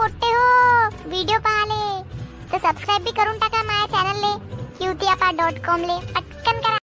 पोट्टे हो। व्हिडिओ पाहाले तर सबस्क्राईब बी करून टाका माझ्या चॅनलले क्यूतियापा डॉट कॉम ले। पटकन करा।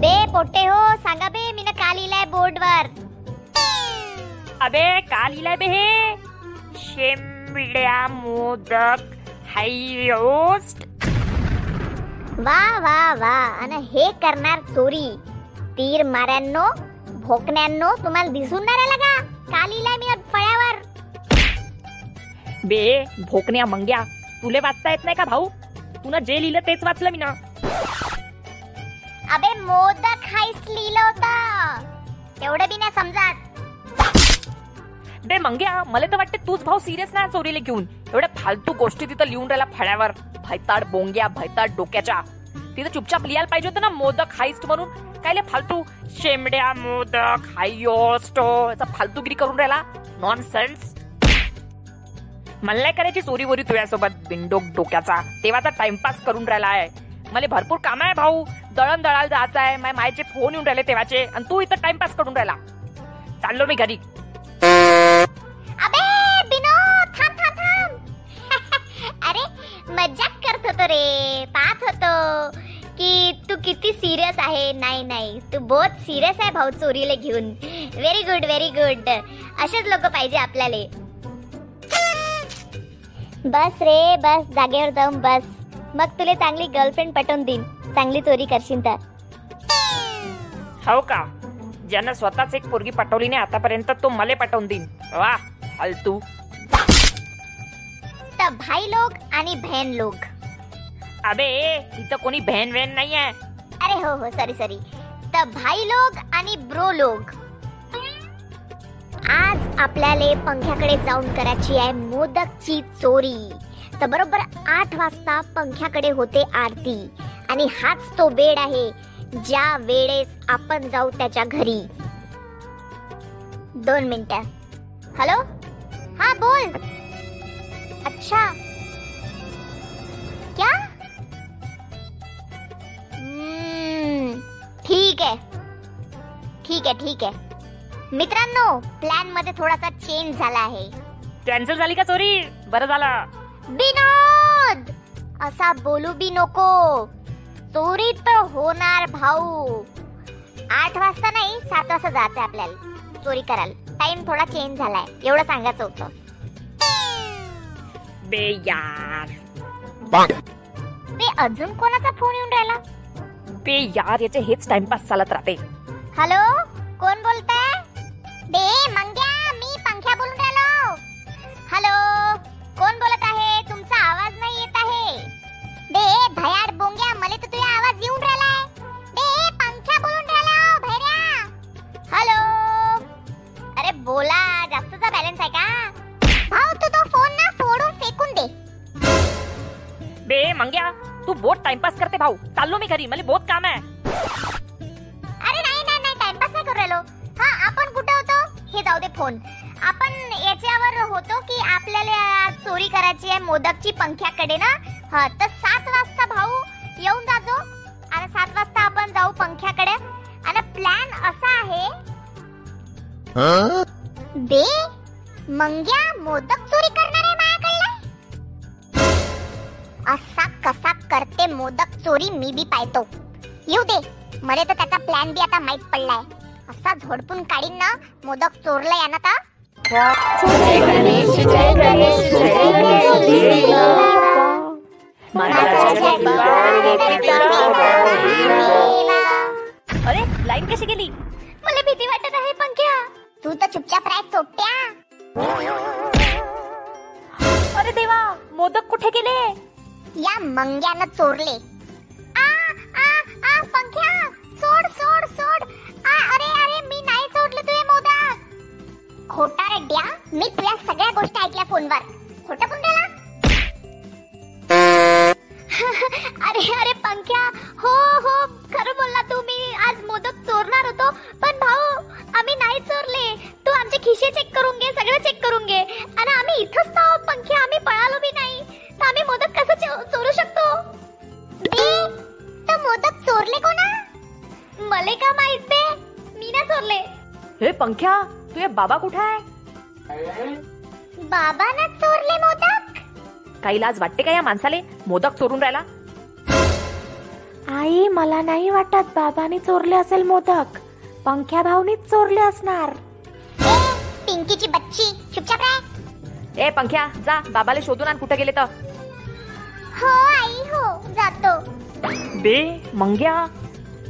बे पोट्टे हो सांगा बे मीनं का लिहिलंय बोर्डवर अबे का लिहिलंय बे हे। शेंबड्या मोदक हायरोस्ट वा वा वा अन हे करणार चोरी तीर माऱ्यांनो भोकण्यांनो तुम्हाला दिसून नाही राहिला का का लिहिलंय मी फळ्यावर. बे भोकण्या मंग्या. तुले वाचता येत नाही का भाऊ? तुला जे लिहिलं तेच वाचलं मी ना. अबे मोदक हाईस्ट लिहिलं होतं. तेवढं बी नाही समजत. बे मंग्या मला तर वाटते तूच भाऊ सिरियस नाही चोरीला घेऊन. एवढ्या फालतू गोष्टी तिथं लिहून राहिला फळ्यावर. भैताड बोंग्या भैताड डोक्याच्या. तिथं चुपचाप लिहायला पाहिजे होतं ना मोदक हाईस्ट म्हणून कायले फालतू शेमड्या मोदक हायोस्ट याचा फालतूगिरी करून राहिला. नॉन सेन्स मला नाही करायची चोरी वोरी तुझ्यासोबत बिंडोक डोक्याचा. तेव्हाचा टाइमपास करून राहिला आहे मला भरपूर काम आहे भाऊ. दळण दळायला जायचं आहे माझ्या मायचे फोन येऊन राहिले तेव्हाचे. आणि तू इथं टाइमपास करून राहिला. चाललो मी घरी. अबे थांब थांब थांब. अरे मजाक करत होतो रे. पाहत होतो की तू किती सिरियस आहे? नाही नाही. तू बहुत सिरियस आहे भाऊ चोरीला घेऊन. व्हेरी गुड व्हेरी गुड असेच लोक पाहिजे आपल्याला. बस रे बस. जागेवर जाऊन बस. मग तुला चांगली गर्लफ्रेंड पटवून देईन. चांगली चोरी करशील तर. हो का? ज्यानं स्वतःच एक पोरगी पटवली नाही आतापर्यंत तो मले पटवून देईन. वा फालतू तर भाई लोग आणि बहन लोग अबे इथं कोणी बहन वेन नाही आहे अरे हो हो सॉरी सॉरी तर भाई लोग आणि ब्रो लोग. आज आपल्याला पंख्याकडे जाऊन करायची आहे मोदकची चोरी. तर बरोबर आठ वाजता पंख्याकडे होते आरती. आणि हाच तो वेळ आहे ज्या वेळेस आपण जाऊ त्याच्या घरी. दोन मिनिटं. हॅलो हा बोल. अच्छा. आहे ठीक आहे. मित्रांनो प्लॅनमध्ये थोडासा चेंज झाला आहे. कॅन्सल झाली का चोरी? बरं झालं. विनोद! असा बोलू बी नको. चोरी तर होणार भाऊ. आठ वाजता नाही सात वाजता जायचं आपल्याला. चोरी करायला. टाइम थोडा चेंज झालाय. एवढं सांगायचं होतं. बे यार ते अजून कोणाचा फोन येऊन राहिला? बे यार याचे हेच टाइमपास चालत राहते. हॅलो कोण बोलताय? बे मंग्या मी पंख्या बोलून राहिलो. हॅलो कोण बोलत आहे? तुमचा आवाज नाही येत आहे. बे भयाड बोंग्या मला तर तुझा आवाज येऊन राहिलाय. बे पंख्या बोलून राहिला भैऱ्या. हॅलो. अरे बोला जास्तचा बॅलन्स आहे का? भाऊ तू तो फोन ना फोडून फेकून दे. बे मंग्या तू बहुत टाइमपास करते भाऊ. चाललो मी घरी मला बहुत काम आहे. हे जाऊ दे फोन. आपण याच्यावर होतो की आपल्याला चोरी करायची आहे मोदकची पंख्याकडे ना? हा तर सात वाजता भाऊ येऊन जाजो आणि सात वाजता आपण जाऊ पंख्याकडे. आणि प्लॅन असा आहे. बे मंग्या मोदक चोरी करणार आहे माझ्याकडला असा कसा करते मोदक चोरी मी बी पाहतो. येऊ दे मला तर त्याचा प्लॅन बी आता माहीत पडलाय. असा झोडपून काढीन ना मोदक चोरलाय ना तर अरे लाईन कशी गेली? मला भीती वाटत आहे पंख्या. तू तर चुपचाप राह चोट्या अरे देवा मोदक कुठे गेले? या मंग्यानं चोरले. आ आ आ पंख्या सोड सोड सोड. अरे अरे मी नाही सोडले तुझे मोदक. खोटा रेड्या मी तुझ्या सगळ्या गोष्टी ऐकल्या फोनवर. खोटं पुंड्याला अरे अरे पंख्या. हो हो खरं बोलला तू. मी आज मोदक चोरणार होतो पण भाऊ आम्ही नाही चोरले. तू आमचे खिशेचे पंख्या तुझे बाबा कुठे आहे? बाबांना चोरले मोदक. काही लाज वाटते का या माणसाले मोदक चोरून राहिला? आई मला नाही वाटत बाबांनी चोरले असेल मोदक. पंख्या भाऊनीच चोरले असणार. पिंकीची बच्ची चुपचाप राह. ए पंख्या जा बाबाले शोधून आण कुठे गेले तर. हो आई हो जातो. बे मंग्या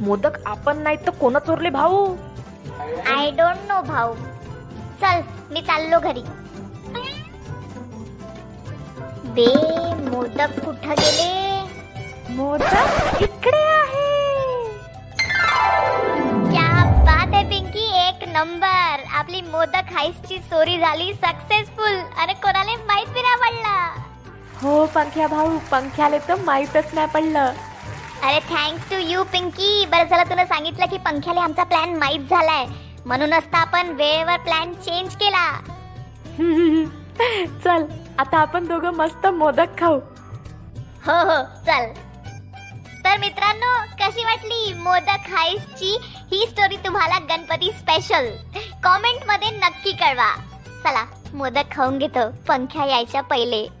मोदक आपण नाही तर कोण चोरले भाऊ? आय डोंट नो भाऊ. चल मी चाललो घरी. बे मोदक कुठं गेले? मोदक इकडे आहे. क्या बात आहे पिंकी. एक नंबर. आपली मोदक हाईसची चोरी झाली सक्सेसफुल आणि कोणाला माहीत बी नाही पडला. हो पंख्या भाऊ पंख्याले तर माहीतच नाही पडलं. अरे थँक्स टू यू पिंकी बरं झालं तुला सांगितलं की पंख्याला आमचा प्लॅन माहीत झालाय. म्हणूनच तर आपण वेळेवर प्लॅन चेंज केला. चल आता आपण दोघं मस्त मोदक खाऊ. हो हो चल. तर मित्रांनो कशी वाटली मोदक हाईसची ही स्टोरी तुम्हाला गणपती स्पेशल कॉमेंटमध्ये नक्की कळवा. चला मोदक खाऊन घेतो. पंख्या यायच्या पहिले.